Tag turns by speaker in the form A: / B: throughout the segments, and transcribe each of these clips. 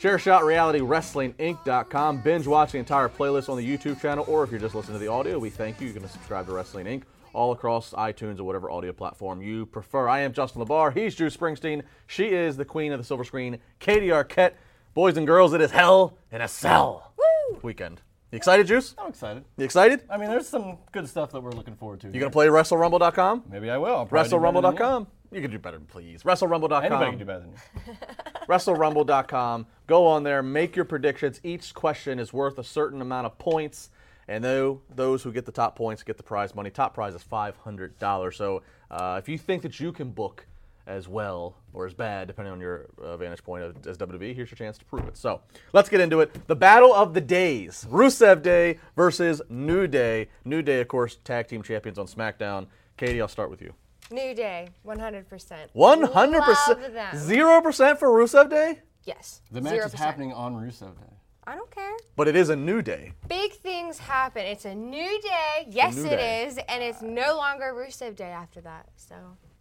A: ChairShotRealityWrestlingInc.com. Binge watch the entire playlist on the YouTube channel, or if you're just listening to the audio, we thank you. You can subscribe to Wrestling Inc. all across iTunes or whatever audio platform you prefer. I am Justin LaBar. He's Drew Springsteen. She is the queen of the silver screen, Katie Arquette. Boys and girls, it is hell in a cell
B: Woo!
A: weekend. You excited, Juice?
C: I'm excited.
A: You excited?
C: I mean, there's some good stuff that we're looking forward to.
A: You gonna play WrestleRumble.com?
C: Maybe I will. I'll probably do better
A: WrestleRumble.com. You can do better, please. WrestleRumble.com.
C: you. Anybody can do better than you.
A: WrestleRumble.com. Go on there, make your predictions. Each question is worth a certain amount of points, and though those who get the top points get the prize money. Top prize is five hundred dollars. So uh, if you think that you can book as well or as bad, depending on your uh, vantage point of- as WWE, here's your chance to prove it. So let's get into it. The battle of the days: Rusev Day versus New Day. New Day, of course, tag team champions on SmackDown. Katie, I'll start with you.
B: New Day, 100%.
A: One hundred percent,
B: Love them.
A: zero percent for Rusev Day,
B: Yes.
C: The match is
B: 0%.
C: happening on Rusev Day.
B: I don't care.
A: but it is a New Day.
B: Big things happen. It's a new day. Yes,
A: new
B: it
A: day.
B: is, and it's no longer Rusev Day after that. So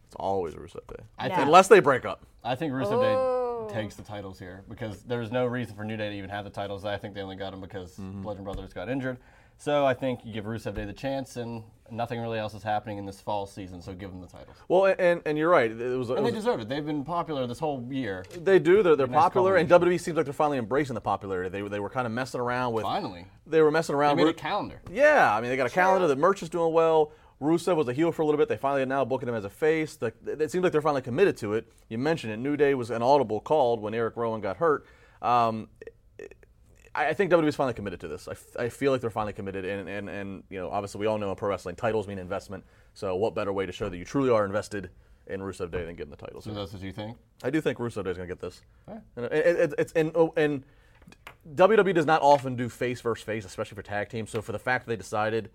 A: It's always Rusev Day,
C: I
B: No.
C: think
A: unless they break up.
C: I think Rusev
B: Oh.
C: Day takes the titles here because there's no reason for New Day to even have the titles. I think they only got them because
A: Mm-hmm.
C: Bludgeon Brothers got injured. So I think you give Rusev Day the chance, and nothing really else is happening in this fall season. So give them the titles.
A: Well, and and you're right. It was, it
C: And they deserve it. They've been popular this whole year.
A: they do. They're, they're popular, and. WWE seems like they're finally embracing the popularity. They, they were kind of messing around with.
C: Finally,
A: They were messing
C: they
A: around.
C: made a calendar.
A: yeah, I mean, they got a calendar. The merch is doing well. Rusev was a heel for a little bit. They finally are now booking him as a face. The, it seems like they're finally committed to it. You mentioned it. New Day was an audible called when Eric Rowan got hurt. Um, I I think WWE's finally committed to this. I, f- I feel like they're finally committed, and, and, and you know, obviously we all know in pro wrestling titles mean investment. So what better way to show that you truly are invested in Rusev Day than getting the titles?
C: So that's what you think?
A: I do think Rusev Day is going to get this.
C: Alright.
A: And it, it, it's and, oh, and WWE does not often do face versus face, especially for tag teams. So for the fact that they decided,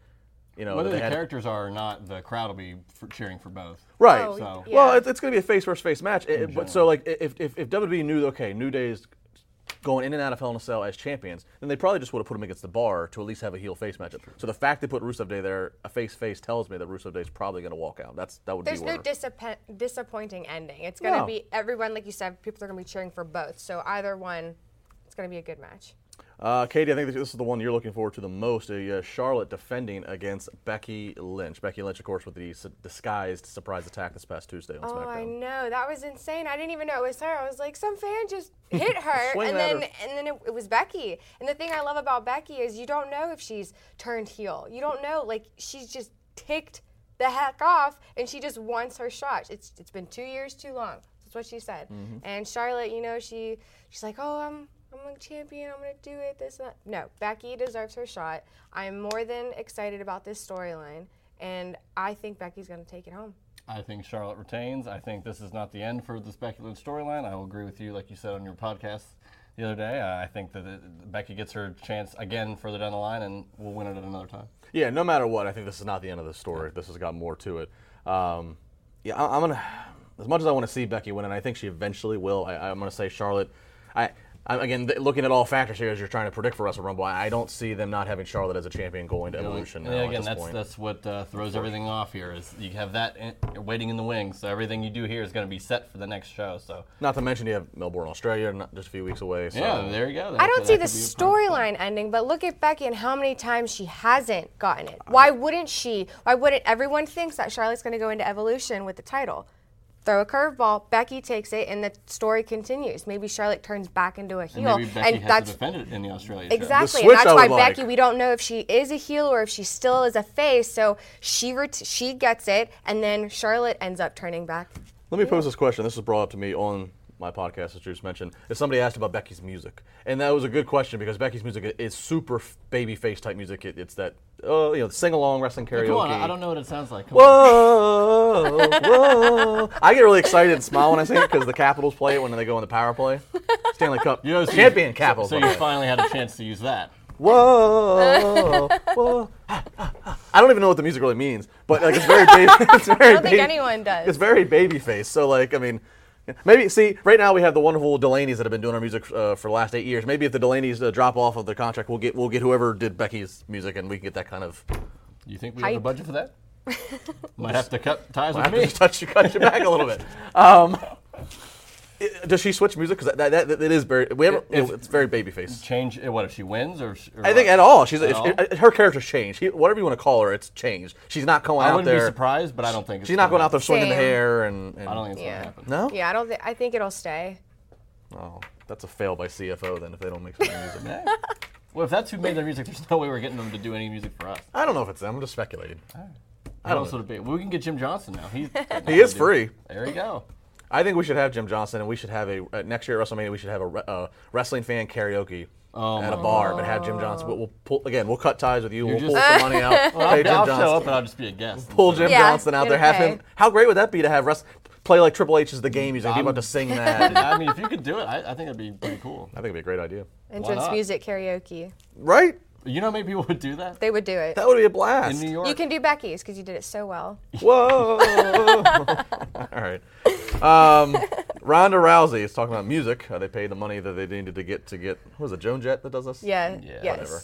A: you know,
C: Whether
A: that
C: the
A: had,
C: characters are or not, the crowd will be for cheering for both.
A: right?
B: Oh,
C: So-
B: yeah.
A: Well, it's, it's going to be a face versus face match. It- but so like if, if if WWE knew okay, New Day's going in and out of Hell in a Cell as champions, then they probably just would have put them against the bar to at least have a heel face matchup. So the fact they put Rusev Day there, a face face, tells me that Rusev Day is probably going to walk out. That's that would
B: there's
A: be There's
B: no
A: where.
B: disappoint- disappointing ending. It's gonna
A: No.
B: be everyone, like you said, people are gonna be cheering for both. So either one, it's gonna be a good match.
A: Uh, Katie, I think this is the one you're looking forward to the most. Uh, Charlotte defending against Becky Lynch. Becky Lynch, of course, with the s- disguised surprise attack this past Tuesday on
B: Oh, I know that was insane. I didn't even know it was her. I was like, some fan just hit her, and then
A: her.
B: and then it, it was Becky. And the thing I love about Becky is you don't know if she's turned heel. You don't know, like she's just ticked the heck off, and she just wants her shot. It's it's been two years too long. That's what she said.
A: Mm-hmm.
B: And Charlotte, you know, she she's like, oh, I'm. I'm a champion. I'm gonna do it. This, and that. No, Becky deserves her shot. I'm more than excited about this storyline, and I think Becky's gonna take it home.
C: I think Charlotte retains. I think this is not the end for the speculative storyline. I will agree with you, like you said on your podcast the other day. Uh, I think that it, Becky gets her chance again further down the line, and we'll win it at another time.
A: Yeah, no matter what, I think this is not the end of the story. This has got more to it. Um, yeah, I, I'm gonna. As much as I want to see Becky win, and I think she eventually will, I, I'm gonna say Charlotte. I. I, again, th- looking at all factors here as you're trying to predict for Wrestle Rumble, I I don't see them not having Charlotte as a champion going to Evolution now.
C: And
A: at
C: again,
A: this
C: that's
A: point.
C: that's what uh, throws everything off here. Is you have that in, waiting in the wings, so everything you do here is going to be set for the next show. So
A: Not to mention you have Melbourne, Australia, not just a few weeks away. So.
C: yeah, there you go.
B: I don't see the
C: could be a prime spot.
B: storyline ending, but look at Becky and how many times she hasn't gotten it. Why wouldn't she? Why wouldn't everyone thinks that Charlotte's going to go into Evolution with the title? Throw a curveball, Becky takes it, and the story continues. Maybe Charlotte turns back into a
C: And
B: heel,
C: maybe Becky
B: and
C: has
B: that's
C: to defend it in the Australia show.
B: exactly,
A: switch
B: and
A: I
B: that's why
A: like.
B: Becky. We don't know if she is a heel or if she still is a face. So she ret- she gets it, and then Charlotte ends up turning back.
A: Let me pose this question. This was brought up to me on my podcast, as Juice mentioned. If somebody asked about Becky's music, and that was a good question because Becky's music is super baby face type music. It, it's that uh, you know sing along wrestling karaoke.
C: Come on, I I don't know what it sounds like. Come on.
A: Whoa, whoa. I get really excited and smile when I sing it because the Capitals play it when they go in the power play. Stanley Cup
C: You know, so you-
A: champion Capitals.
C: So
A: by the
C: you
A: way.
C: finally had a chance to use that.
A: Whoa, whoa. I don't even know what the music really means, but like it's very baby. It's very
B: I don't think
A: baby-
B: anyone does.
A: It's very baby face. So like, I mean, maybe see right now we have the wonderful Delaney's that have been doing our music uh, for the last eight years. Maybe if the Delaney's uh, drop off of their contract, we'll get we'll get whoever did Becky's music, and we can get that kind of.
C: You think we have a budget for that? Might have to cut ties
A: I
C: with
A: have to just touch you, cut you back a little bit. Um, I- Does she switch music? Because that, that, that, it is very. We haven't.
C: If- oh,
A: it's very babyface.
C: Change what if she wins or? sh- or
A: I think at all. She's
C: At
A: if,
C: all?
A: if- her character's changed. He, whatever you want to call her, it's changed. She's not going
C: I
A: out
C: wouldn't
A: there.
C: be surprised, but I don't think it's
A: She's not
C: gonna
A: out there swinging the hair and. and
C: I don't think it's
B: Yeah.
C: gonna happen.
A: no.
B: Yeah, I don't. Th- I think it'll stay.
A: Oh, that's a fail by CFO then if they don't make some music.
C: Yeah. Well, if that's who made their music, there's no way we're getting them to do any music for us.
A: I don't know if it's them. I'm just speculating.
C: I don't know. Be. Well, we can get Jim Johnston now. He's
A: He is free.
C: There you go.
A: I think we should have Jim Johnston, and we should have a uh, next year at WrestleMania. We should have a re- uh, wrestling fan karaoke
C: Oh
A: at a
C: my
A: bar, but have Jim Johnston. We'll, we'll pull again. We'll cut ties with you. We'll pull some money out.
C: Well,
A: pay
C: I'll,
A: Jim
C: I'll
A: Johnson.
C: show up and I'll just be a guest.
A: Pull Jim
B: Yeah,
A: Johnson out there.
B: get
A: Have him. How great would that be to have rest, play like Triple H is the game music? He's
C: I'm-
A: about to sing that.
C: I mean, if you could do it, I, I think it'd be pretty cool.
A: I think it'd be a great idea.
B: Entrance
C: not?
B: music karaoke.
A: Right?
C: You know, how many people would do that
B: They would do it.
A: That would be a blast.
C: in New York.
B: You can do Becky's because you did it so well.
A: Whoa! All right. Um, Ronda Rousey is talking about music. Uh, they paid the money that they needed to get to get. What was it Joan Jett that does this?
B: Yeah.
C: Yeah,
B: yes.
A: whatever.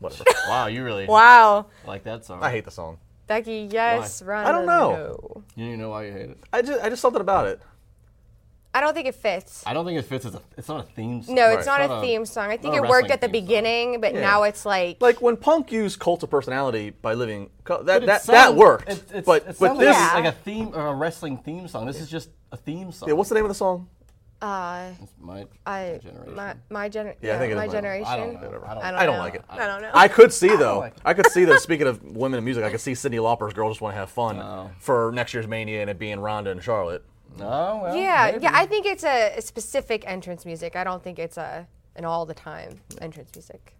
A: Whatever.
C: Wow, you really
B: Wow.
C: like that song.
A: I hate the song.
B: Becky, yes. Ronda,
A: I don't know.
B: no.
C: You don't even know why you hate it.
A: I just, I just something about it.
B: I don't think it fits.
C: I don't think it fits as a. It's not a theme song.
B: No,
A: Right.
B: it's not a
C: not a-
B: theme song. I think it worked at the
C: theme song.
B: beginning, but
A: Yeah.
B: now it's like,
A: Like when Punk used Cult of Personality by living, that that,
C: sounds-
A: that worked.
C: It, it's,
A: but
C: it
A: but this,
C: like,
B: Yeah.
C: like a theme or a wrestling theme song. This is just a theme song.
A: yeah. What's the name of the song?
B: uh,
C: my,
B: I,
C: generation.
B: my, my, gener-
A: Yeah, I think it is
B: my
A: my-
B: generation.
C: I don't. I don't,
B: I don't,
A: I don't like it.
B: I don't know.
A: I could see though.
C: like.
A: I could see though. Speaking of women in music, I could see Cyndi Lauper's "Girls Just Want to Have Fun"
C: Oh.
A: for next year's Mania and it being Ronda and Charlotte.
C: No, well,
B: yeah,
C: maybe.
B: yeah. I think it's a, a specific entrance music. I don't think it's a an all the time entrance music.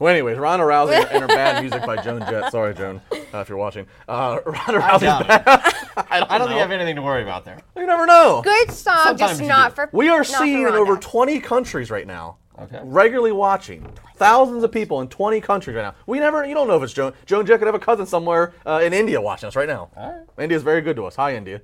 A: Well, anyways, Ronda Rousey and her bad music by Joan Jett. Sorry, Joan, uh, if you're watching. Uh, Ronda
C: I
A: Rousey's bad. I don't,
C: I don't think
A: know.
C: you have anything to worry about there.
A: You never know.
B: Good song,
C: Sometimes
B: just not
C: do.
B: for.
A: We are
B: not for
A: seen in over 20 countries right now.
C: Okay.
A: Regularly watching. Thousands of people in 20 countries right now. We never, you don't know if it's Joan. Joan Jett could have a cousin somewhere uh, in India watching us right now.
C: All right.
A: India's very good to us. Hi, India.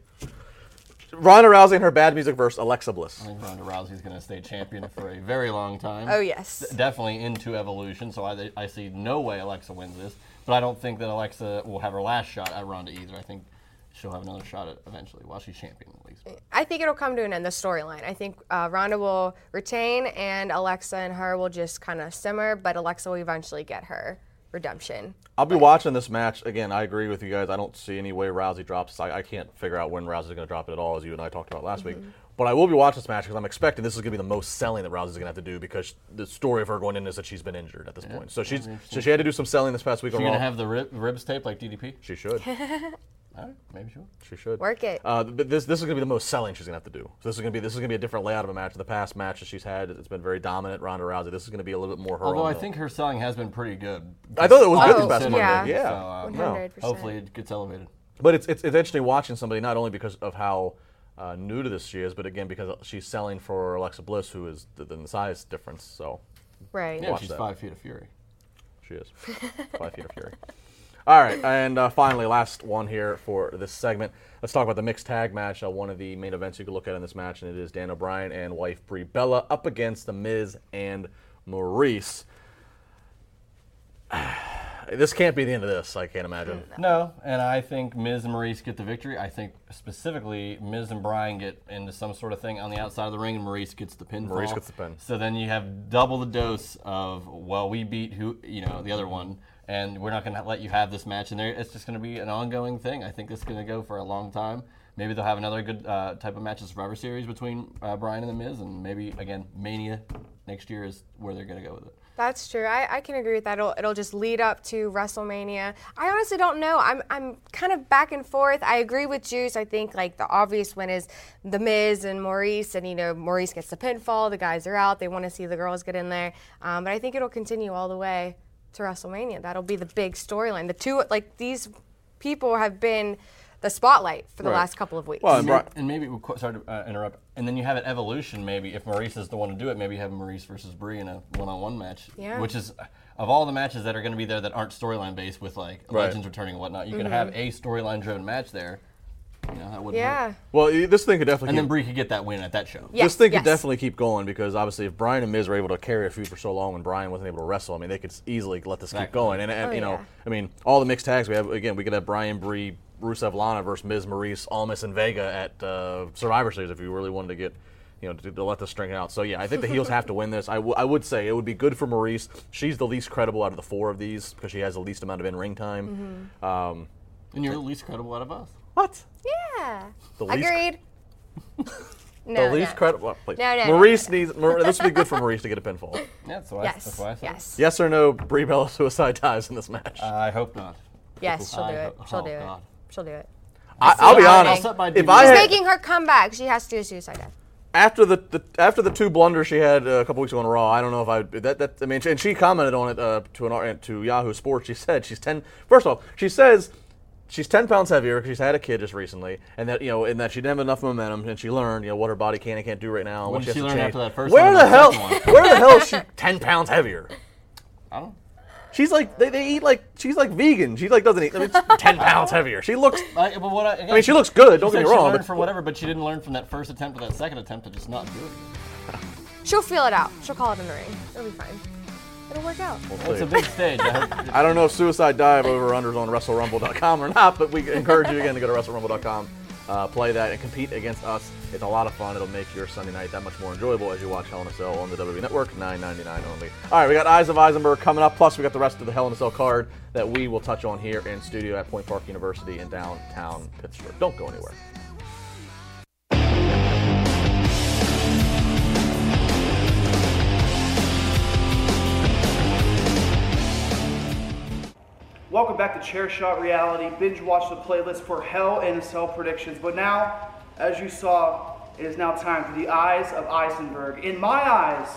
A: Ronda Rousey and her bad music versus Alexa Bliss.
C: I think Ronda Rousey's going to stay champion for a very long time.
B: Oh yes.
C: Definitely into evolution, so I, I see no way Alexa wins this. But I don't think that Alexa will have her last shot at Ronda either. I think she'll have another shot at eventually while she's champion at least.
B: I think it'll come to an end. The storyline. I think uh, Ronda will retain, and Alexa and her will just kind of simmer. But Alexa will eventually get her redemption.
A: I'll be watching this match again. I agree with you guys. I don't see any way Rousey drops. I, I can't figure out when Rousey's going to drop it at all, as you and I talked about last week. Mm-hmm. But I will be watching this match because I'm expecting this is going to be the most selling that Rousey's going to have to do because the story of her going in is that she's been injured at this point. So she's so she had to do some selling this past week.
C: She's
A: on
C: going to have the rib, ribs taped like DDP?
A: she should.
C: All right, maybe she will.
A: She should
B: Work it.
A: Uh, but this this is going to be the most selling she's going to have to do. So this is going to be this is going to be a different layout of a match. The past matches she's had, it's been very dominant. Ronda Rousey. This is going to be a little bit more her.
C: Although
A: own
C: I
A: will.
C: think her selling has been pretty good.
A: I thought it was good
B: Oh,
A: this past Monday.
B: yeah.
A: Yeah,
C: So, uh,
B: 100%.
C: Hopefully it gets elevated.
A: But it's, it's it's interesting watching somebody not only because of how uh, new to this she is, but again because she's selling for Alexa Bliss, who is the, the size difference. So
B: Right.
C: Yeah,
A: Watch
C: she's
A: that.
C: five feet of fury.
A: she is five feet of fury. All right, and uh, finally, last one here for this segment. Let's talk about the mixed tag match. Uh, one of the main events you can look at in this match, and it is Daniel Bryan and wife Brie Bella up against the Miz and Maryse. this can't be the end of this. I can't imagine.
C: No, and I think Miz and Maryse get the victory. I think specifically Miz and Brian get into some sort of thing on the outside of the ring, and Maryse gets the pinfall.
A: Maryse gets the pin.
C: So then you have double the dose of well, we beat who you know the other one, and we're not going to let you have this match. And there, it's just going to be an ongoing thing. I think is going to go for a long time. Maybe they'll have another good uh, type of match at Survivor Series between uh, Brian and the Miz, and maybe again Mania next year is where they're going to go with it.
B: That's true. I, I can agree with that. It'll, it'll just lead up to WrestleMania. I honestly don't know. I'm, I'm kind of back and forth. I agree with Juice. I think like the obvious one is The Miz and Maryse, and you know Maryse gets the pinfall. The guys are out. They want to see the girls get in there. Um, but I think it'll continue all the way to WrestleMania. That'll be the big storyline. The two like these people have been the spotlight for the
A: Right.
B: last couple of weeks.
A: Well,
C: And,
A: Bri-
C: and maybe we qu- sorry to uh, interrupt. And then you have an evolution. Maybe if Maryse is the one to do it, maybe you have Maryse versus Brie in a one-on-one match.
B: Yeah.
C: Which is of all the matches that are going to be there that aren't storyline based with like
A: Right.
C: legends returning and whatnot. You can have a storyline driven match there. You know that wouldn't. hurt.
B: yeah.
A: Well, this thing could definitely.
C: And
A: keep-
C: then Brie could get that win at that show.
B: Yeah.
A: this thing
B: yes.
A: could definitely keep going because obviously, if Brian and Miz were able to carry a feud for so long when Brian wasn't able to wrestle, I mean, they could easily let this keep going. And, and
B: Oh,
A: you know,
B: yeah.
A: I mean, all the mixed tags we have again, we could have Brian, Brie, Rusev, Lana versus Miz, Maryse, Almas, and Vega at uh, Survivor Series if you really wanted to get you know, to, to let this string out. So yeah, I think the heels have to win this. I, w- I would say it would be good for Maryse. She's the least credible out of the four of these because she has the least amount of in-ring time. Um,
C: And you're the least credible out of us.
A: What?
B: Yeah.
A: The least-
B: Agreed. no,
A: the least
B: no.
A: credible. well, please.
B: No, no, no,
A: Maryse needs. Mar- this would be good for Maryse to get a pinfall.
C: Yeah, that's why,
B: Yes.
C: that's why I said it.
B: Yes.
A: Yes or no? Brie Bella suicide dies in this match.
C: I hope not.
B: Yes, she'll
C: I
B: do it.
C: ho-
B: She'll
C: oh,
B: do it.
C: God.
B: She'll do it.
A: I, I'll be
C: I'll
A: honest. If. I
B: She's
A: had,
B: making her comeback. She has to do a suicide dive.
A: after the, the after the two blunders she had uh, a couple weeks ago on Raw, I don't know if I that that I mean, and she commented on it uh, to an to Yahoo Sports. She said she's ten. First of all, she says she's ten pounds heavier because she's had a kid just recently, and that you know, and that she didn't have enough momentum, and she learned you know what her body can and can't do right now. and
C: What
A: what
C: did
A: she
C: she
A: has
C: learn after that first
A: Where
C: one
A: the
C: the
A: hell? Where the hell is she ten pounds heavier?
C: I don't.
A: She's like they, they eat like she's like vegan. She like doesn't eat. I mean, it's ten pounds heavier. She looks.
C: I, but what I, again,
A: I mean, she looks good. Don't get
C: said
A: me
C: she
A: wrong.
C: learned
A: But
C: from whatever, but she didn't learn from that first attempt or that second attempt to just not do it.
B: She'll feel it out. She'll call it in the ring. It'll be fine. It'll work out.
C: It's a big stage. I
A: I don't know if suicide dive over unders on WrestleRumble.com or not, but we encourage you again to go to WrestleRumble.com, uh, play that, and compete against us. It's a lot of fun. It'll make your Sunday night that much more enjoyable as you watch Hell in a Cell on the WWE Network, $9.99 only. All right, we got Eyes of Eisenberg coming up, plus we got the rest of the Hell in a Cell card that we will touch on here in studio at Point Park University in downtown Pittsburgh. Don't go anywhere.
D: Welcome back to Chair Shot Reality. Binge watch the playlist for Hell in a Cell predictions. But now, as you saw, it is now time for the eyes of Eisenberg. In my eyes,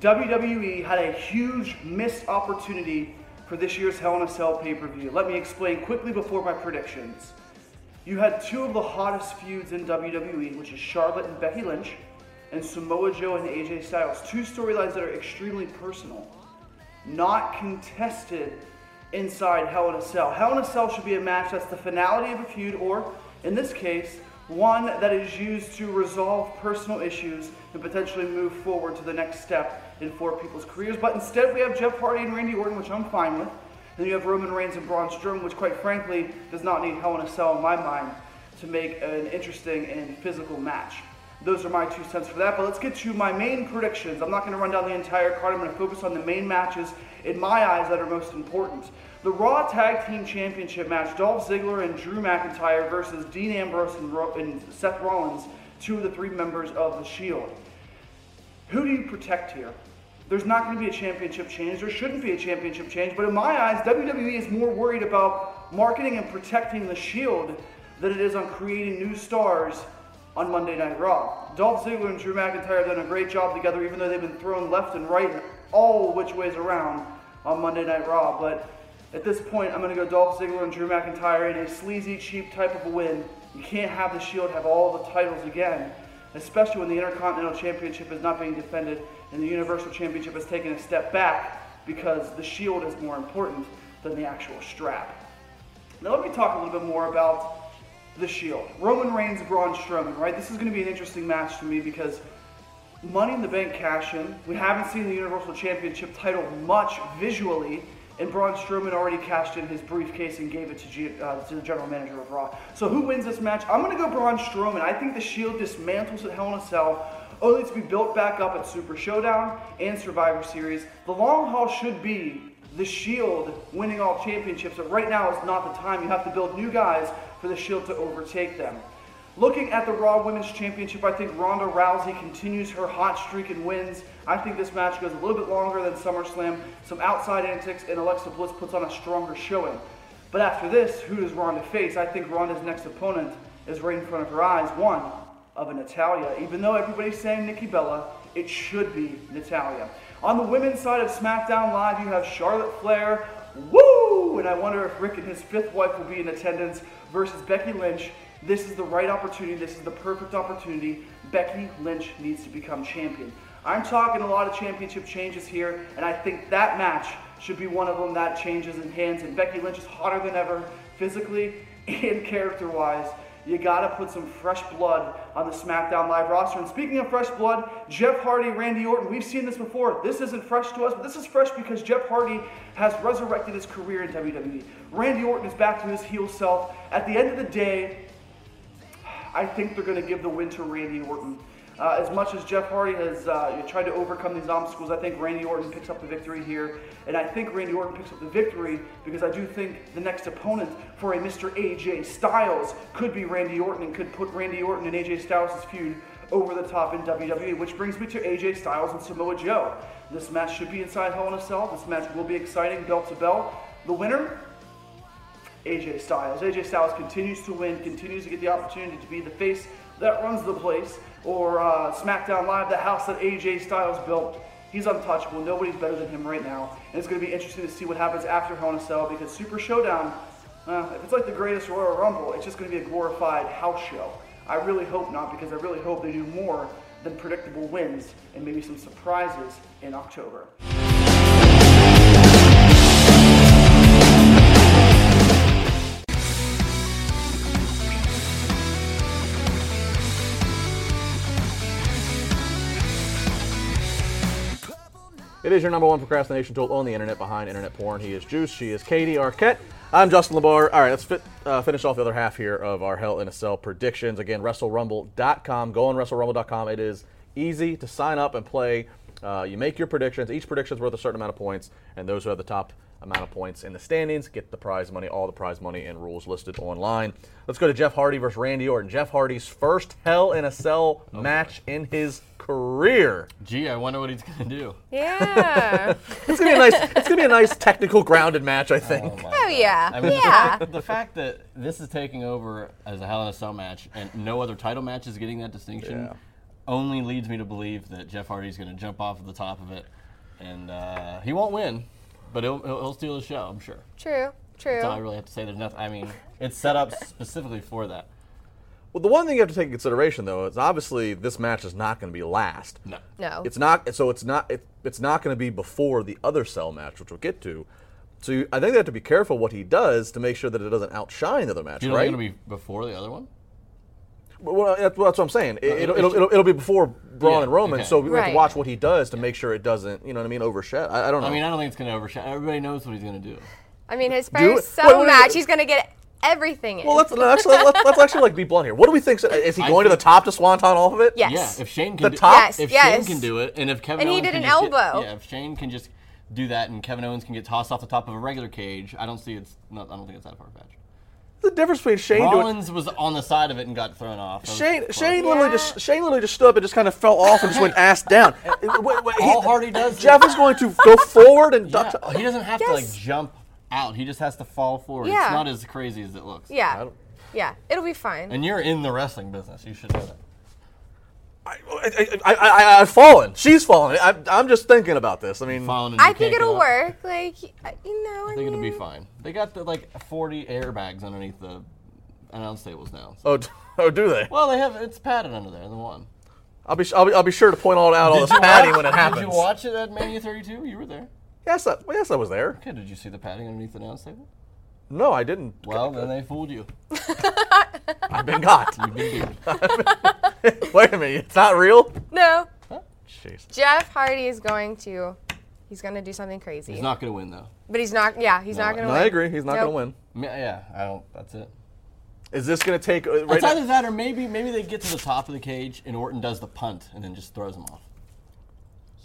D: WWE had a huge missed opportunity for this year's Hell in a Cell pay per view. Let me explain quickly before my predictions. You had two of the hottest feuds in WWE, which is Charlotte and Becky Lynch, and Samoa Joe and AJ Styles. Two storylines that are extremely personal, not contested inside Hell in a Cell. Hell in a Cell should be a match that's the finality of a feud, or in this case, one that is used to resolve personal issues and potentially move forward to the next step in four people's careers. But instead, we have Jeff Hardy and Randy Orton, which I'm fine with. Then you have Roman Reigns and Braun Strowman, which quite frankly does not need Hell in a Cell in my mind to make an interesting and physical match. Those are my two cents for that. But let's get to my main predictions. I'm not going to run down the entire card. I'm going to focus on the main matches in my eyes that are most important. The Raw Tag Team Championship match: Dolph Ziggler and Drew McIntyre versus Dean Ambrose and, Ro- and Seth Rollins, two of the three members of the Shield. Who do you protect here? There's not going to be a championship change. There shouldn't be a championship change. But in my eyes, WWE is more worried about marketing and protecting the Shield than it is on creating new stars on Monday Night Raw. Dolph Ziggler and Drew McIntyre have done a great job together, even though they've been thrown left and right and all which ways around on Monday Night Raw. But at this point, I'm going to go Dolph Ziggler and Drew McIntyre in a sleazy, cheap type of a win. You can't have the Shield have all the titles again, especially when the Intercontinental Championship is not being defended and the Universal Championship has taken a step back because the Shield is more important than the actual strap. Now let me talk a little bit more about the Shield. Roman Reigns, Braun Strowman, right? This is going to be an interesting match to me because Money in the Bank cash in. We haven't seen the Universal Championship title much visually, and Braun Strowman already cashed in his briefcase and gave it to, G- uh, to the general manager of Raw. So who wins this match? I'm going to go Braun Strowman. I think the Shield dismantles at Hell in a Cell, only to be built back up at Super Showdown and Survivor Series. The long haul should be the Shield winning all championships, but right now is not the time. You have to build new guys for the Shield to overtake them. Looking at the Raw Women's Championship, I think Ronda Rousey continues her hot streak and wins. I think this match goes a little bit longer than SummerSlam. Some outside antics, and Alexa Bliss puts on a stronger showing. But after this, who does Ronda face? I think Ronda's next opponent is right in front of her eyes, one of a Natalya. Even though everybody's saying Nikki Bella, it should be Natalya. On the women's side of SmackDown Live, you have Charlotte Flair. Woo! And I wonder if Ric and his fifth wife will be in attendance versus Becky Lynch. This is the right opportunity. This is the perfect opportunity. Becky Lynch needs to become champion. I'm talking a lot of championship changes here, and I think that match should be one of them that changes in hands. And Becky Lynch is hotter than ever, physically and character You gotta put some fresh blood on the SmackDown Live roster. And speaking of fresh blood, Jeff Hardy, Randy Orton, we've seen this before. This isn't fresh to us, but this is fresh because Jeff Hardy has resurrected his career in WWE. Randy Orton is back to his heel self. At the end of the day, I think they're going to give the win to Randy Orton. Uh, as much as Jeff Hardy has uh, tried to overcome these obstacles, I think Randy Orton picks up the victory here. And I think Randy Orton picks up the victory because I do think the next opponent for a Mr. AJ Styles could be Randy Orton and could put Randy Orton and AJ Styles' feud over the top in WWE, which brings me to AJ Styles and Samoa Joe. This match should be inside Hell in a Cell. This match will be exciting, belt to belt. The winner, AJ Styles. AJ Styles continues to win, continues to get the opportunity to be the face that runs the place, or uh, SmackDown Live, the house that AJ Styles built. He's untouchable. Nobody's better than him right now. And it's going to be interesting to see what happens after Hell in a Cell because Super Showdown, uh, if it's like the greatest Royal Rumble, it's just going to be a glorified house show. I really hope not because I really hope they do more than predictable wins and maybe some surprises in October.
A: It is your number one procrastination tool on the internet behind internet porn. He is Juice. She is Katie Arquette. I'm Justin LaBar. All right, let's fit, uh, finish off the other half here of our Hell in a Cell predictions. Again, WrestleRumble.com. Go on WrestleRumble.com. It is easy to sign up and play. Uh, you make your predictions. Each prediction is worth a certain amount of points, and those who have the top amount of points in the standings get the prize money. All the prize money and rules listed online. Let's go to Jeff Hardy versus Randy Orton. Jeff Hardy's first Hell in a Cell match in his career.
C: Gee, I wonder what he's gonna do.
B: Yeah.
A: It's gonna be a nice. It's gonna be a nice technical grounded match, I think.
C: Oh
B: oh yeah.
C: I mean, the,
B: yeah.
C: fact, the fact that this is taking over as a Hell in a Cell match and no other title match is getting that distinction
A: Yeah.
C: only leads me to believe that Jeff Hardy's going to jump off of the top of it. And uh, he won't win, but he'll, he'll, he'll steal the show, I'm sure.
B: True. True.
C: That's all I really have to say. There's nothing, I mean, it's set up specifically for that.
A: Well, the one thing you have to take into consideration, though, is obviously this match is not going to be last.
C: No.
B: no.
A: It's not. So it's not. It, it's not going to be before the other cell match, which we'll get to. So you, I think they have to be careful what he does to make sure that it doesn't outshine the other match,
C: Do you know
A: right?
C: it's going to be before the other one?
A: Well, that's, what I'm saying. It,
C: it'll-
A: it'll, it'll, it'll, it'll be before Braun
C: Yeah,
A: and Roman,
C: okay.
A: so we have to watch what he does to make sure it doesn't, you know what I mean, overshadow. I, I don't know.
C: I mean, I don't think it's going to overshadow. Everybody knows what he's going to do.
B: I mean, his
A: Do it.
B: first
A: Wait, wait,
B: match,
A: wait.
B: he's gonna get everything in.
A: well, let's, let's, let's, let's actually like be blunt here. What do we think? Is he going to the top to Swanton off of it?
B: Yes.
C: Yeah, if Shane can
A: The
C: do
A: top?
B: Yes,
C: if
B: yes.
C: Shane can do it, and if Kevin
B: And he
C: Owens
B: did
C: can
B: an
C: just get-
B: elbow.
C: yeah, if Shane can just do that, and Kevin Owens can get tossed off the top of a regular cage, I don't see it's. Not, I don't think it's that far fetched.
A: The difference between Shane doing
C: Rollins was on the side of it and got thrown off. That was
A: Shane,
C: close.
A: Shane literally just Shane literally just stood up and just kind of fell off and just went ass down. Wait, wait, he-
C: All Hardy does
A: Jeff
C: is-
A: is going to go forward and duck.
C: Yeah, he doesn't have to like jump out. He just has to fall forward.
B: Yeah.
C: It's not as crazy as it looks.
B: Yeah. Yeah. It'll be fine.
C: And you're in the wrestling business. You should know that.
A: I, I, I, I, I've fallen. She's fallen. I, I'm just thinking about this. I mean,
C: Falling and
B: I think
C: can't
B: it'll
C: get up.
B: work. Like, you know, I,
C: I think it'll be
B: mean,
C: fine. They got the like 40 airbags underneath the announce tables now. So-
A: oh, d- oh, do they?
C: Well, they have it's padded under there. The one.
A: I'll be, I'll be, I'll be sure to point all out all
C: Did
A: this padding when it happens.
C: Did you watch it at Mania 32? You were there.
A: Yes, I, well, yes, I was there.
C: Okay, did you see the padding underneath the announce table?
A: No, I didn't.
C: Well, then they fooled you.
A: I've been got.
C: You've been duped.
A: Wait a minute, it's not real.
B: No.
A: Jeez.
B: Jeff Hardy is going to. He's gonna do something crazy.
C: He's not going to win though.
B: but he's not. Yeah, he's
C: No,
B: not gonna
A: No,
B: win.
A: I agree. He's not
B: Nope.
A: going to win.
C: Ma- Yeah, I don't. That's it.
A: Is this going to take? Uh, right
C: It's
A: now-
C: either that or maybe maybe they get to the top of the cage and Orton does the punt and then just throws him off,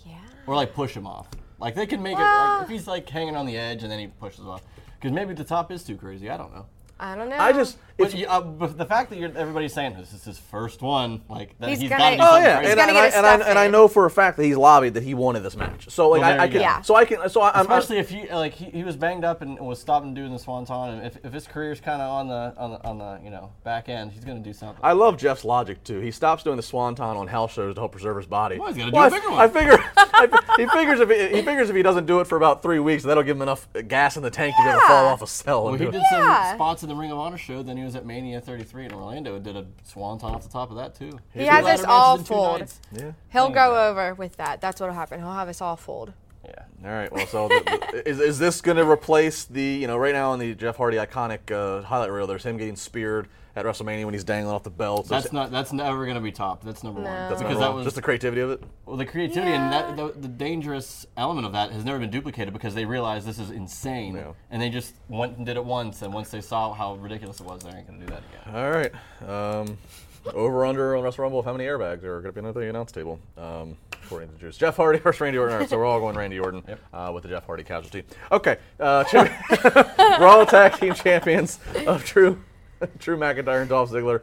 B: Yeah.
C: or like push him off. Like they can make it like if he's like hanging on the edge and then he pushes off. Because maybe the top is too crazy. I don't know.
B: I don't know.
A: I just.
C: But, you, uh, but the fact that you're, everybody's saying this is his first one, like that,
B: He's
C: he's,
B: gonna-
C: got to do
B: Oh,
A: Oh yeah,
C: crazy.
A: and,
B: gonna
A: and, I, and, I, and I know for a fact that he's lobbied that he wanted this match. So like
C: Well,
A: I, I can.
B: Yeah.
A: so I can, so I, I'm
C: Especially if he like he, he was banged up and was stopping doing the swanton, and if, if his career's kind of on the on the on the you know back end, he's gonna do something.
A: I love Jeff's logic too. He stops doing the swanton on house shows to help preserve his body.
C: Well, he's gotta do
A: Well,
C: a
A: I-
C: bigger one.
A: I figure, I, he figures if he, he figures if he doesn't do it for about three weeks, that'll give him enough gas in the tank to be able to fall off a cell.
C: well,
A: and
C: he
A: do
C: did
A: it.
B: Yeah.
C: some spots in the Ring of Honor show. Then he was at Mania 33 in Orlando and did a swanton off the top of that too.
B: He has us all
C: matches in two
B: fooled.
A: Yeah.
B: He'll
C: Think
B: go
C: about
B: over with that. That's what'll happen. He'll have us all fooled.
C: Yeah.
A: All right. Well, so the, the, is, is this going to replace the you know right now on the Jeff Hardy iconic uh, highlight reel? There's him getting speared at WrestleMania when he's dangling off the belt.
C: That's
A: it's-
C: not. That's never gonna be top. That's number
B: No.
C: one.
A: that's
C: because that was
A: just the creativity of it.
C: well, the creativity and that the, the dangerous element of that has never been duplicated because they realized this is insane,
A: Yeah.
C: and they just went and did it once. And once they saw how ridiculous it was, they ain't gonna do that again.
A: All right. Um, over under on Wrestle Rumble of how many airbags are going to be on the announce table, um, according to Juice. Jeff Hardy versus Randy Orton. All right, so we're all going Randy Orton uh, with the Jeff Hardy casualty. Okay, uh, champ- Raw Tag Team Champions of Drew, Drew McIntyre and Dolph Ziggler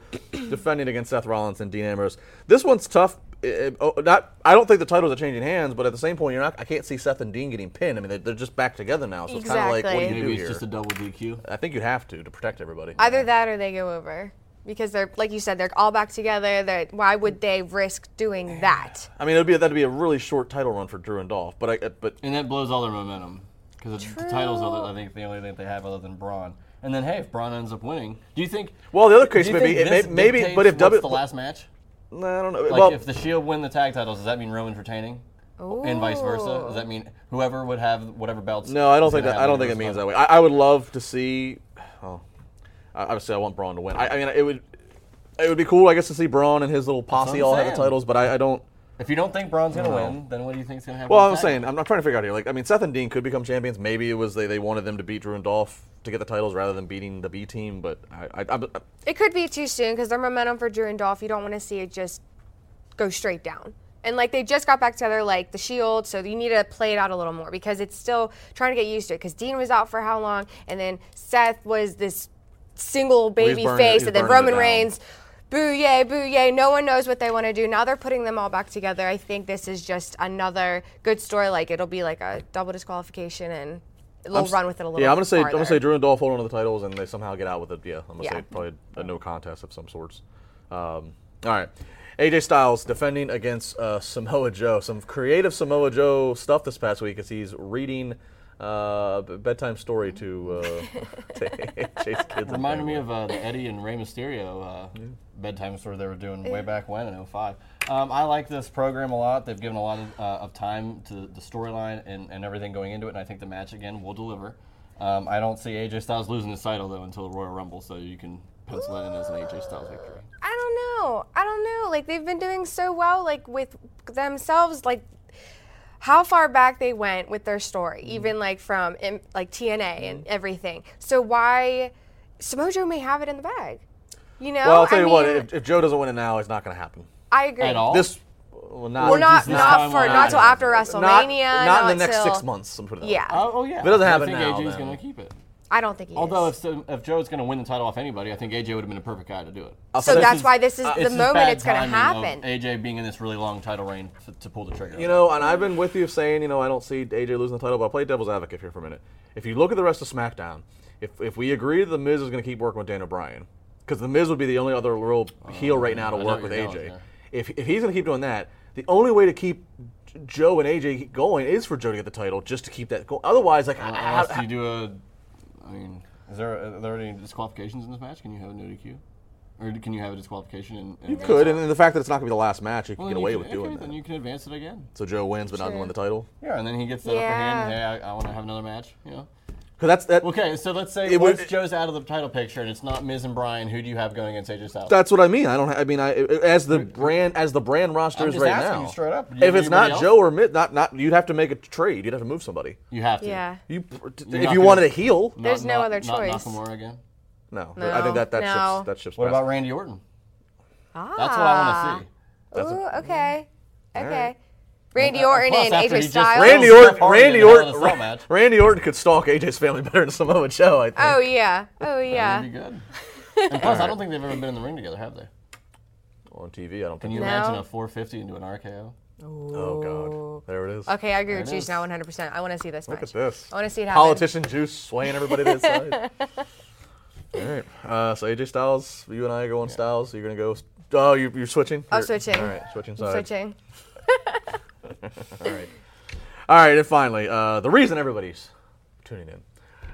A: defending against Seth Rollins and Dean Ambrose. This one's tough. It- it- oh, not, I don't think the titles are changing hands, but at the same point, you're not. I can't see Seth and Dean getting pinned. I mean, they're, they're just back together now, so it's kind of like, what do
B: Exactly.
A: you do
C: Maybe it's
A: here?
C: just a double DQ.
A: I think you'd have to to protect everybody.
B: Either that or they go over. Because they're, like you said, they're all back together. They're, why would they risk doing that?
A: I mean, it'd be that'd be a really short title run for Drew and Dolph, but I but
C: And that blows all their momentum because the titles are, I think, the only thing they have other than Braun. And then, hey, if Braun ends up winning, do you think?
A: Well, the other case
C: you
A: may be-
C: think
A: it may-
C: this
A: maybe- but if W-
C: the last match,
A: no, I don't know.
C: like
A: well,
C: if the Shield win the tag titles, does that mean Roman's retaining? And vice versa? Does that mean whoever would have whatever belts?
A: no, I don't think that. I don't think it means that way. I, I would love to see. Oh, I- obviously, I want Braun to win. I, I mean, it would. It would be cool, I guess, to see Braun and his little posse
C: I'm
A: all have the titles, but I, I don't.
C: If you don't think Braun's gonna win, then what do you think's gonna happen?
A: Well, I'm saying, I'm not trying to figure out here. Like, I mean, Seth and Dean could become champions. Maybe it was they, they wanted them to beat Drew and Dolph to get the titles rather than beating the B team. But I, I, I, uh,
B: It could be too soon because their momentum for Drew and Dolph, you don't want to see it just go straight down. And like they just got back together, like the Shield, so you need to play it out a little more because it's still trying to get used to it. Because Dean was out for how long, and then Seth was this single baby
A: it-
B: face, and then Roman. Reigns, boo yay, boo yay. No one knows what they want to do. Now they're putting them all back together. I think this is just another good story. Like it'll be like a double disqualification, and they'll
A: I'm s-
B: run with it a little.
A: Yeah, I'm gonna
B: bit
A: say I'm gonna say Drew and Dolph hold on to the titles, and they somehow get out with it. Yeah, I'm gonna
B: Yeah.
A: say probably a no contest of some sorts. Um, all right, AJ Styles defending against uh, Samoa Joe. Some creative Samoa Joe stuff this past week as he's reading uh, bedtime story to, uh, to AJ's kids. and
C: Reminded me of uh, the Eddie and Rey Mysterio uh, bedtime story they were doing way back when in 05. Um, I like this program a lot. They've given a lot of, uh, of time to the storyline and, and everything going into it, and I think the match again will deliver. Um, I don't see AJ Styles losing his title though until the Royal Rumble, so you can pencil that in as an AJ Styles victory.
B: I don't know. I don't know. Like they've been doing so well, like with themselves, like how far back they went with their story,
A: Mm-hmm.
B: even like from like TNA and everything. So why Samoa Joe may have it in the bag? You know.
A: Well, I'll tell
B: I
A: you what. If, if Joe doesn't win it now, it's not gonna happen.
B: I agree.
C: At all?
A: This, well, not,
B: Well, not
C: this
B: not for not till
C: out.
B: after
A: not,
B: WrestleMania.
A: not in the next
B: till-
A: six months. I'm putting it.
B: Yeah,
C: Oh, oh yeah.
A: If it doesn't
C: I
A: happen
C: think
A: now,
C: AJ's going to keep it.
B: I don't think he
C: Although
B: is.
C: if, if Joe's going to win the title off anybody, I think AJ would have been a perfect guy to do it.
B: so
A: this
B: that's
C: is-
B: why this is
C: Uh,
B: the moment it's going to happen.
C: AJ being in this really long title reign to, to pull the trigger.
A: You know, and I've been with you saying, you know, I don't see AJ losing the title, but I'll play devil's advocate here for a minute. If you look at the rest of SmackDown, if, if we agree that The Miz is going to keep working with Daniel Bryan, because The Miz would be the only other real heel right now to
C: I
A: work with AJ.
C: going there.
A: If, if he's going to keep doing that, the only way to keep Joe and AJ going is for Joe to get the title, just to keep that going. Otherwise, like, how-
C: Unless
A: how-
C: you do a, I mean, is there are there any disqualifications in this match? Can you have a no DQ, or can you have a disqualification? In, in
A: you could, and the fact that it's not going to be the last match, you can get away
C: you
A: with
C: can,
A: doing
C: okay,
A: that.
C: Then you can advance it again.
A: so Joe wins, but not
B: Sure.
A: win the title.
C: Yeah, and then he gets that upper hand. Hey, I, I want to have another match. You know.
A: Because that's that.
C: Okay, so let's say
A: It would-
C: once Joe's out of the title picture and it's not Miz and Bryan, who do you have going against AJ Styles?
A: That's what I mean. I don't. I mean, I as the brand as the brand roster
C: I'm
A: is right
C: asking
A: now.
C: you straight up. You
A: If it's not
C: anybody
A: Joe or Mitt, not not you'd have to make a trade. You'd have to move somebody.
C: you have to.
B: yeah.
A: You
C: You're
A: if you
C: gonna-
A: wanted a heel,
C: Not-
B: There's no
C: not-
B: other
C: not
B: choice.
C: Nakamura again.
A: no.
B: No,
A: I think that that
B: no.
A: ships that ships.
C: What
A: past.
C: about Randy Orton?
B: Ah.
C: That's what I want to see.
A: That's a-
B: Ooh, okay. Okay.
A: Right.
B: Randy Orton
C: Plus,
B: and AJ Styles.
A: Randy Orton, Randy
C: in a Hell in a
A: Orton,
C: Cell match.
A: Randy Orton could stalk AJ's family better than Samoa Joe. I think.
B: Oh yeah. Oh yeah.
C: That'd be good. And plus, I don't think they've ever been in the ring together, have they?
A: On TV, I don't think.
C: Can
A: think.
C: you
B: No.
C: imagine a 450 into an RKO?
A: Oh God, there it is.
B: Okay, I agree
C: There
B: with
C: it
B: Juice
C: is.
B: now 100%. I want to see this
A: Look
B: match.
A: at this.
B: I want to see it happen.
A: Politician juice swaying everybody to his side. All right. Uh, so AJ Styles, you and I are going Styles. You're gonna go. Oh, you, you're switching.
B: I'm
A: You're-
B: switching.
A: All right, switching sides.
B: switching.
A: All right. All right, and finally, uh, the reason everybody's tuning in.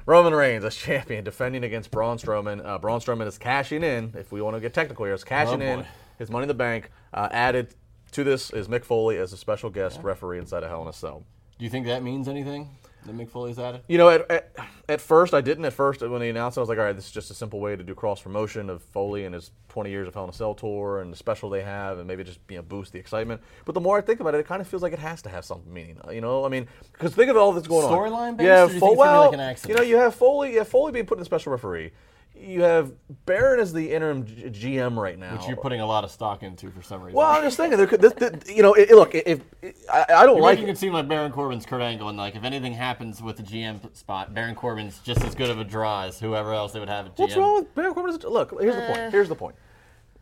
A: Roman Reigns as champion, defending against Braun Strowman. Uh, Braun Strowman is cashing in, if we want to get technical here, is cashing
C: Oh,
A: in his Money in the Bank. Uh, added to this is Mick Foley as a special guest referee inside of Hell in a Cell.
C: Do you think that means anything? That Mick Foley's at it?
A: You know, at, at, at first I didn't. At first, when they announced it, I was like, all right, this is just a simple way to do cross promotion of Foley and his 20 years of Hell in a Cell tour and the special they have, and maybe just you know boost the excitement. But the more I think about it, it kind of feels like it has to have some meaning. You know, I mean, because think of all that's going on.
C: Storyline based,
A: Yeah,
C: or do you think
A: Fo-
C: it's gonna be
A: well,
C: like an accident?
A: you know, you have Foley. You have Foley being put in the special referee. You have Baron as the interim G- GM right now.
C: Which you're putting a lot of stock into for some reason.
A: well, I'm just thinking. There could, this, this, you know, it, it- look, if, if I, I don't
C: You're
A: like
C: making
A: it.
C: it seem like Baron Corbin's Kurt Angle, and like if anything happens with the GM spot, Baron Corbin's just as good of a draw as whoever else they would have at GM.
A: What's wrong with Baron Corbin? Look, here's the
B: Uh.
A: point. Here's the point.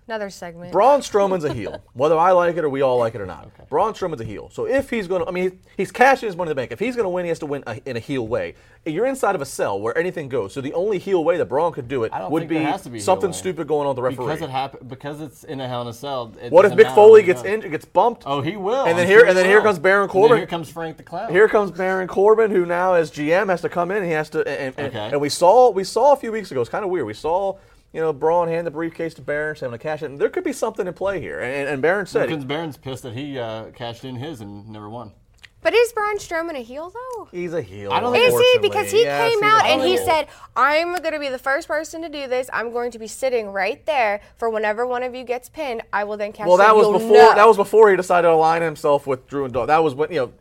B: Another segment.
A: Braun Strowman's a heel, whether I like it or we all like it or not. Braun Strowman's a heel. So if he's going to, I mean, he's cashing his money in the bank. If he's going to win, he has to win a, in a heel way. You're inside of a cell where anything goes. So the only heel way that Braun could do it would be
C: has to be
A: something stupid going on with the referee.
C: because it happened because it's in a Hell in a Cell. it
A: what if Mick Foley
C: what
A: gets
C: it
A: injured, gets bumped?
C: Oh, he will.
A: And then
C: I'm
A: here-
C: sure
A: and then here comes Baron
C: And then
A: Corbin.
C: here comes Frank the Clown.
A: Here comes Baron Corbin, who now as GM has to come in. and He has to, and, and,
C: Okay.
A: and we saw we saw a few weeks ago. It's kind of weird. We saw. You know, Braun hand the briefcase to Baron, saying, "I'm gonna cash it." And there could be something in play here. And, and Baron said,
C: Because Baron's pissed that he uh, cashed in his and never won.
B: But is Braun Strowman a heel though?
A: He's a heel.
C: I don't think-
B: Is he? Because he.
A: Yes,
B: came out and he said, I'm going to be the first person to do this. I'm going to be sitting right there for whenever one of you gets pinned. I will then cash
A: "Well, that was before.
B: know."
A: That was before he decided to align himself with Drew and Dawg. That was when you know
B: Well,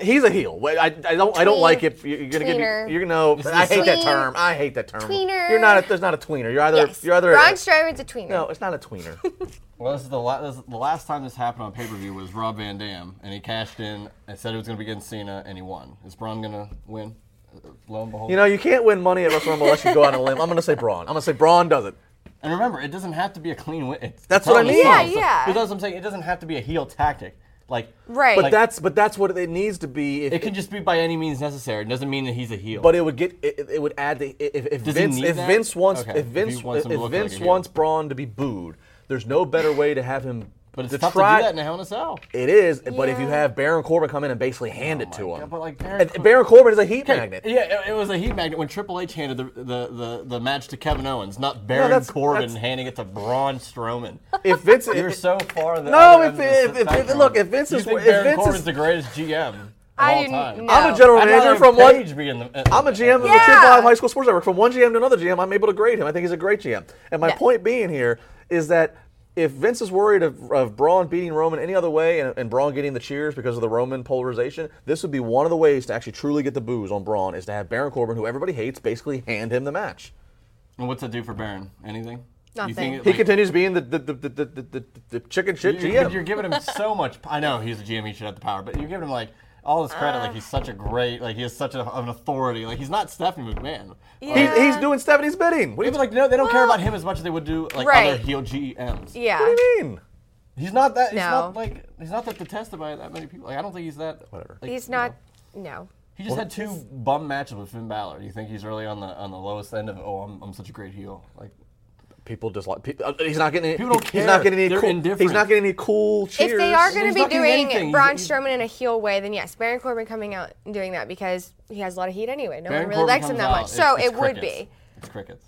A: he's a heel. I, I don't. I don't like it. You're gonna give.
B: tweener.
A: Me, you're gonna. I hate that term. I hate that term.
B: Tweener.
A: You're not. A, there's not a tweener. You're either.
B: yes.
A: You're either.
B: Braun Strowman's a tweener.
A: no, it's not a tweener.
C: Well, this is the, la- this the last time this happened on pay per view was Rob Van Dam, and he cashed in and said it was going to be against Cena, and he won. Is Braun going to win? Uh, Lo and behold.
A: you know, you can't win money at WrestleMania unless you go out on a limb. I'm gonna say Braun. I'm gonna say Braun does it.
C: and remember, it doesn't have to be a clean win. It's
A: That's what I mean.
C: yourself.
B: Yeah, yeah.
C: But that's what I'm saying. It doesn't have to be a heel tactic. Like,
B: Right.
A: But
C: Like-
A: that's but that's what it needs to be. If,
C: it can just be by any means necessary. It doesn't mean that he's a heel.
A: But it would get it, it would add the if, if
C: Does he
A: Vince
C: need
A: if
C: that?
A: Vince wants
C: Okay,
A: if
C: if
A: Vince
C: wants him
A: if
C: look like
A: Vince wants Braun to be booed, there's no better way to have him.
C: But it's
A: to
C: tough
A: try,
C: to do that in a Hell in a Cell.
A: It is, but if you have Baron Corbin come in and basically oh hand it to
C: Oh
A: him,
C: God, but like Baron Cor-
A: Baron Corbin is a heat
C: Okay,
A: magnet.
C: Yeah, it, it was a heat magnet when Triple H handed the the, the, the match to Kevin Owens, not Baron
A: that's-
C: Corbin
A: that's-
C: handing it to Braun Strowman.
A: If Vince,
C: You're
A: if,
C: so far. The
A: No,
C: other
A: if-
C: end of the
A: if- if- look, if Vince
C: you
A: is-
C: think
A: if
C: Baron
A: Vince
C: Corbin's
A: is-
C: the greatest GM
B: I
C: all
B: didn't
C: time.
B: know.
A: I'm a general manager from one.
C: Paige be the,
A: I'm a GM of the
B: Yeah.
A: Triple Five High School Sports Network. From one GM to another GM, I'm able to grade him. I think he's a great GM. And my
B: Yeah.
A: point being here is that if Vince is worried of, of Braun beating Roman any other way and, and Braun getting the cheers because of the Roman polarization, this would be one of the ways to actually truly get the booze on Braun is to have Baron Corbin, who everybody hates, basically hand him the match.
C: And what's that do for Baron? Anything? You
B: Nothing.
C: think it,
A: He
C: like,
A: continues being the the, the, the, the, the, the chicken shit
C: you're,
A: GM.
C: you're giving him so much. I know he's a GM. He should have the power, but you're giving him like all this credit. like oh. he's such a great. Like he has such a, an authority. Like he's not Stephanie McMahon.
B: Yeah.
A: He's, he's doing Stephanie's bidding. What do you,
C: People like no, they don't care about him as much as they would do like
B: Right.
C: other heel GMs.
B: yeah.
A: what do you mean?
C: He's not that. He's
B: No.
C: not like. He's not that detested by that many people. Like I don't think he's that.
A: Whatever.
C: like,
B: He's
C: you know.
B: not. No.
C: He just had two bum matches with Finn Balor. Do you think he's really on the on the lowest end of oh I'm, I'm such a great heel? Like
A: People just like uh, He's not getting. Any,
C: People don't care.
A: He's not getting any.
C: They're
A: cool,
C: indifferent.
A: He's not getting any cool cheers.
B: If they are going to be
C: not
B: doing
C: anything.
B: Braun Strowman in a heel way, then yes, Baron Corbin coming out and doing that because he has a lot of heat anyway. No
C: Baron
B: one really
C: Corbin
B: likes him that
C: out,
B: much.
C: it's-
B: So
C: it's
B: it would be.
C: It's crickets.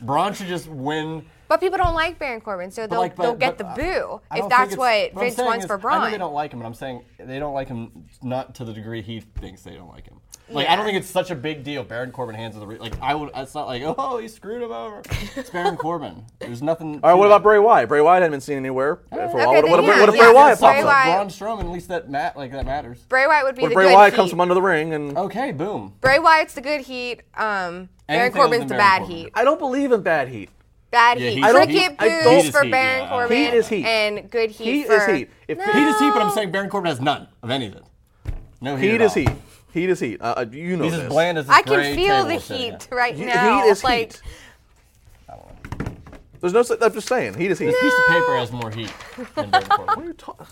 C: Braun should just win.
B: But people don't like Baron Corbin, so they'll,
C: like, but-
B: they'll get
C: but,
B: the
C: uh,
B: boo
C: I
B: if that's what Vince wants
C: is-
B: for
C: I know they don't like him, but I'm saying they don't like him not to the degree he thinks they don't like him. Like I don't think it's such a big deal. Baron Corbin hands of the re- like I would. It's not like oh he screwed him over. It's Baron Corbin. There's nothing.
A: All right, what about Bray Wyatt? Bray Wyatt hadn't been seen anywhere uh, for a while.
B: Okay,
A: What,
B: then
A: what,
B: yeah,
A: what if
B: yeah,
A: Bray Wyatt
B: Bray
A: pops up?
B: Wyatt-
C: Braun Strowman, at least that mat like that matters.
B: Bray Wyatt would be
A: What
B: the
A: if Bray
B: good
A: Wyatt
B: heat.
A: comes from under the ring and
C: Okay, boom.
B: Bray Wyatt's the good heat. Um, Baron
C: Anything other
B: Corbin's the
C: Baron
B: bad
C: Corbin.
B: heat.
A: I don't believe in bad heat.
B: Bad
C: Yeah,
B: heat.
C: I don't-
B: Cricket
A: I
B: booze
A: don't-
B: for
C: Heat is
B: Baron
C: heat, yeah.
B: Corbin.
A: Heat is heat.
B: And good heat,
A: Heat
B: for...
A: is heat. If
B: no.
A: heat
C: Heat is heat, but I'm saying Baron Corbin has none of any of it. No heat.
A: Heat
C: at
A: is
C: all.
A: heat. Heat is heat. Uh, uh, you know
C: He's
A: this.
C: as bland as this
B: I can
C: gray
B: feel
C: table
B: the
C: we're sitting
B: heat
C: at.
B: right
A: He-
B: now.
A: Heat is
B: like,
A: heat. There's no. s- I'm just saying. Heat is heat.
C: This piece of paper has more heat than Baron
A: What are
C: Corbin.
A: you talking?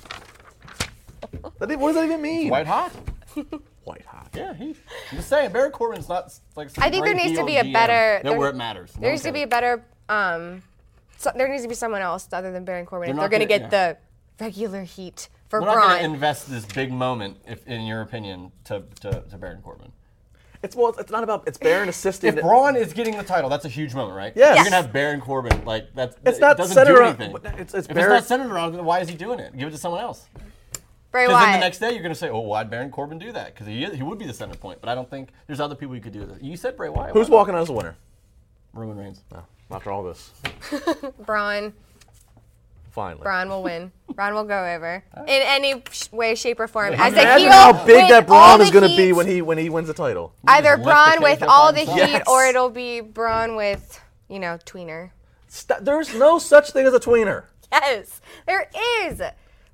A: What does that even mean?
C: White hot.
A: White hot.
C: Yeah, heat. I'm just saying, Baron Corbin's not s- like. some
B: I think there
C: great
B: needs to be a
C: GM
B: better.
C: That where it matters. No
B: There needs to be a better. Um, so, there needs to be someone else other than Baron Corbin
C: They're
B: they're going to
C: gonna-
B: get the regular heat for
C: We're not going to
B: Braun.
C: invest this big moment, if, in your opinion, to, to, to Baron Corbin.
A: It's well. It's not about. It's Baron assisting.
C: If Braun is getting the title, that's a huge moment, right?
A: Yes.
C: You're gonna have Baron Corbin. Like that's.
A: It's
C: it
A: not
C: doesn't
A: centered
C: do
A: around-
C: anything.
A: it's- it's
C: if
A: Baron-
C: it's not centered around, then why is he doing it? Give it to someone else.
B: Bray
C: Because then
B: Wyatt.
C: the next day you're gonna say, "Oh, why'd Baron Corbin do that?" Because he is, he would be the center point. But I don't think there's other people you could do that. You said Bray Wyatt.
A: Who's
C: why
A: walking out as a winner?
C: Roman Reigns.
A: Oh, after all this.
B: Braun.
A: Finally.
B: Braun will win. Braun will go over in any sh- way, shape, or form. As a
A: Imagine
B: heel,
A: how big
B: with
A: that
B: all
A: Braun
B: the
A: is going to be
B: heat,
A: when he when he wins the title.
B: either
C: Just lift the
B: Braun
C: cage
B: with
C: up
B: all
C: on
B: the
C: himself.
B: heat,
A: Yes.
B: or it'll be Braun with you know tweener.
A: St- there's no such thing as a tweener.
B: Yes, there is.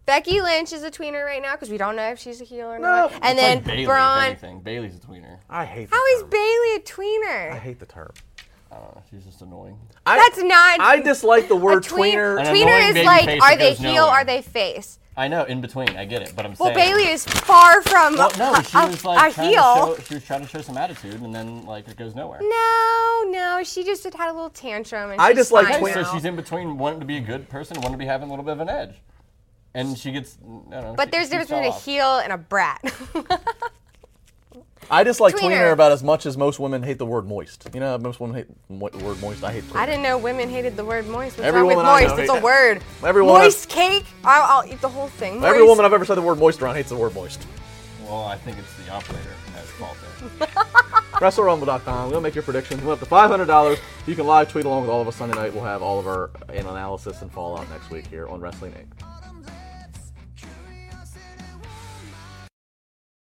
B: Becky Lynch is a tweener right now because we don't know if she's a heel or
A: No.
B: not.
A: It's
B: And
C: It's
B: then
C: like Bayley, if
B: Braun.
C: anything. Bayley's a tweener.
A: I hate.
B: How
A: the
B: is
A: term.
B: Bayley a
A: I
B: tweener?
A: I hate the term.
C: I don't know. She's just annoying.
A: I,
B: That's not.
A: I dislike the word
B: tween-
A: tweener.
C: An
B: Tweener
C: annoying
B: is
C: baby
B: like,
C: face
B: are
C: that
B: they
C: goes
B: heel?
C: nowhere.
B: Are they face?
C: I know, in between. I get it, but I'm
B: Well,
C: saying.
B: Bayley is far from
C: Well, no, she
B: a,
C: was like
B: a
C: trying
B: heel.
C: To show, she was trying to show some attitude, and then like it goes nowhere.
B: No, no, she just had had a little tantrum. And
A: I
B: she's
A: just like
B: fine
A: tween-
C: So
B: now.
C: she's in between wanting to be a good person wanting to be having a little bit of an edge, and she gets. I don't know,
B: But
C: she-
B: there's a
C: she
B: difference
C: fell
B: between a
C: off.
B: heel and a brat.
A: I dislike
B: Tweener.
A: tweener about as much as most women hate the word moist. You know, most women hate mo- the word moist. I hate. Tweener.
B: I didn't know women hated the word moist. What's
A: Every
B: wrong with
A: woman I
B: moist? It's
A: hate-
B: a word.
A: Every woman I-
B: moist cake. I'll, I'll eat the whole thing. Moist.
A: Every woman I've ever said the word moist around hates the word moist.
C: Well, I think it's the operator that's fault there.
A: WrestleRumble.com. We'll make your predictions. We'll up to $500. You can live tweet along with all of us Sunday night. We'll have all of our analysis and fallout next week here on Wrestling Inc.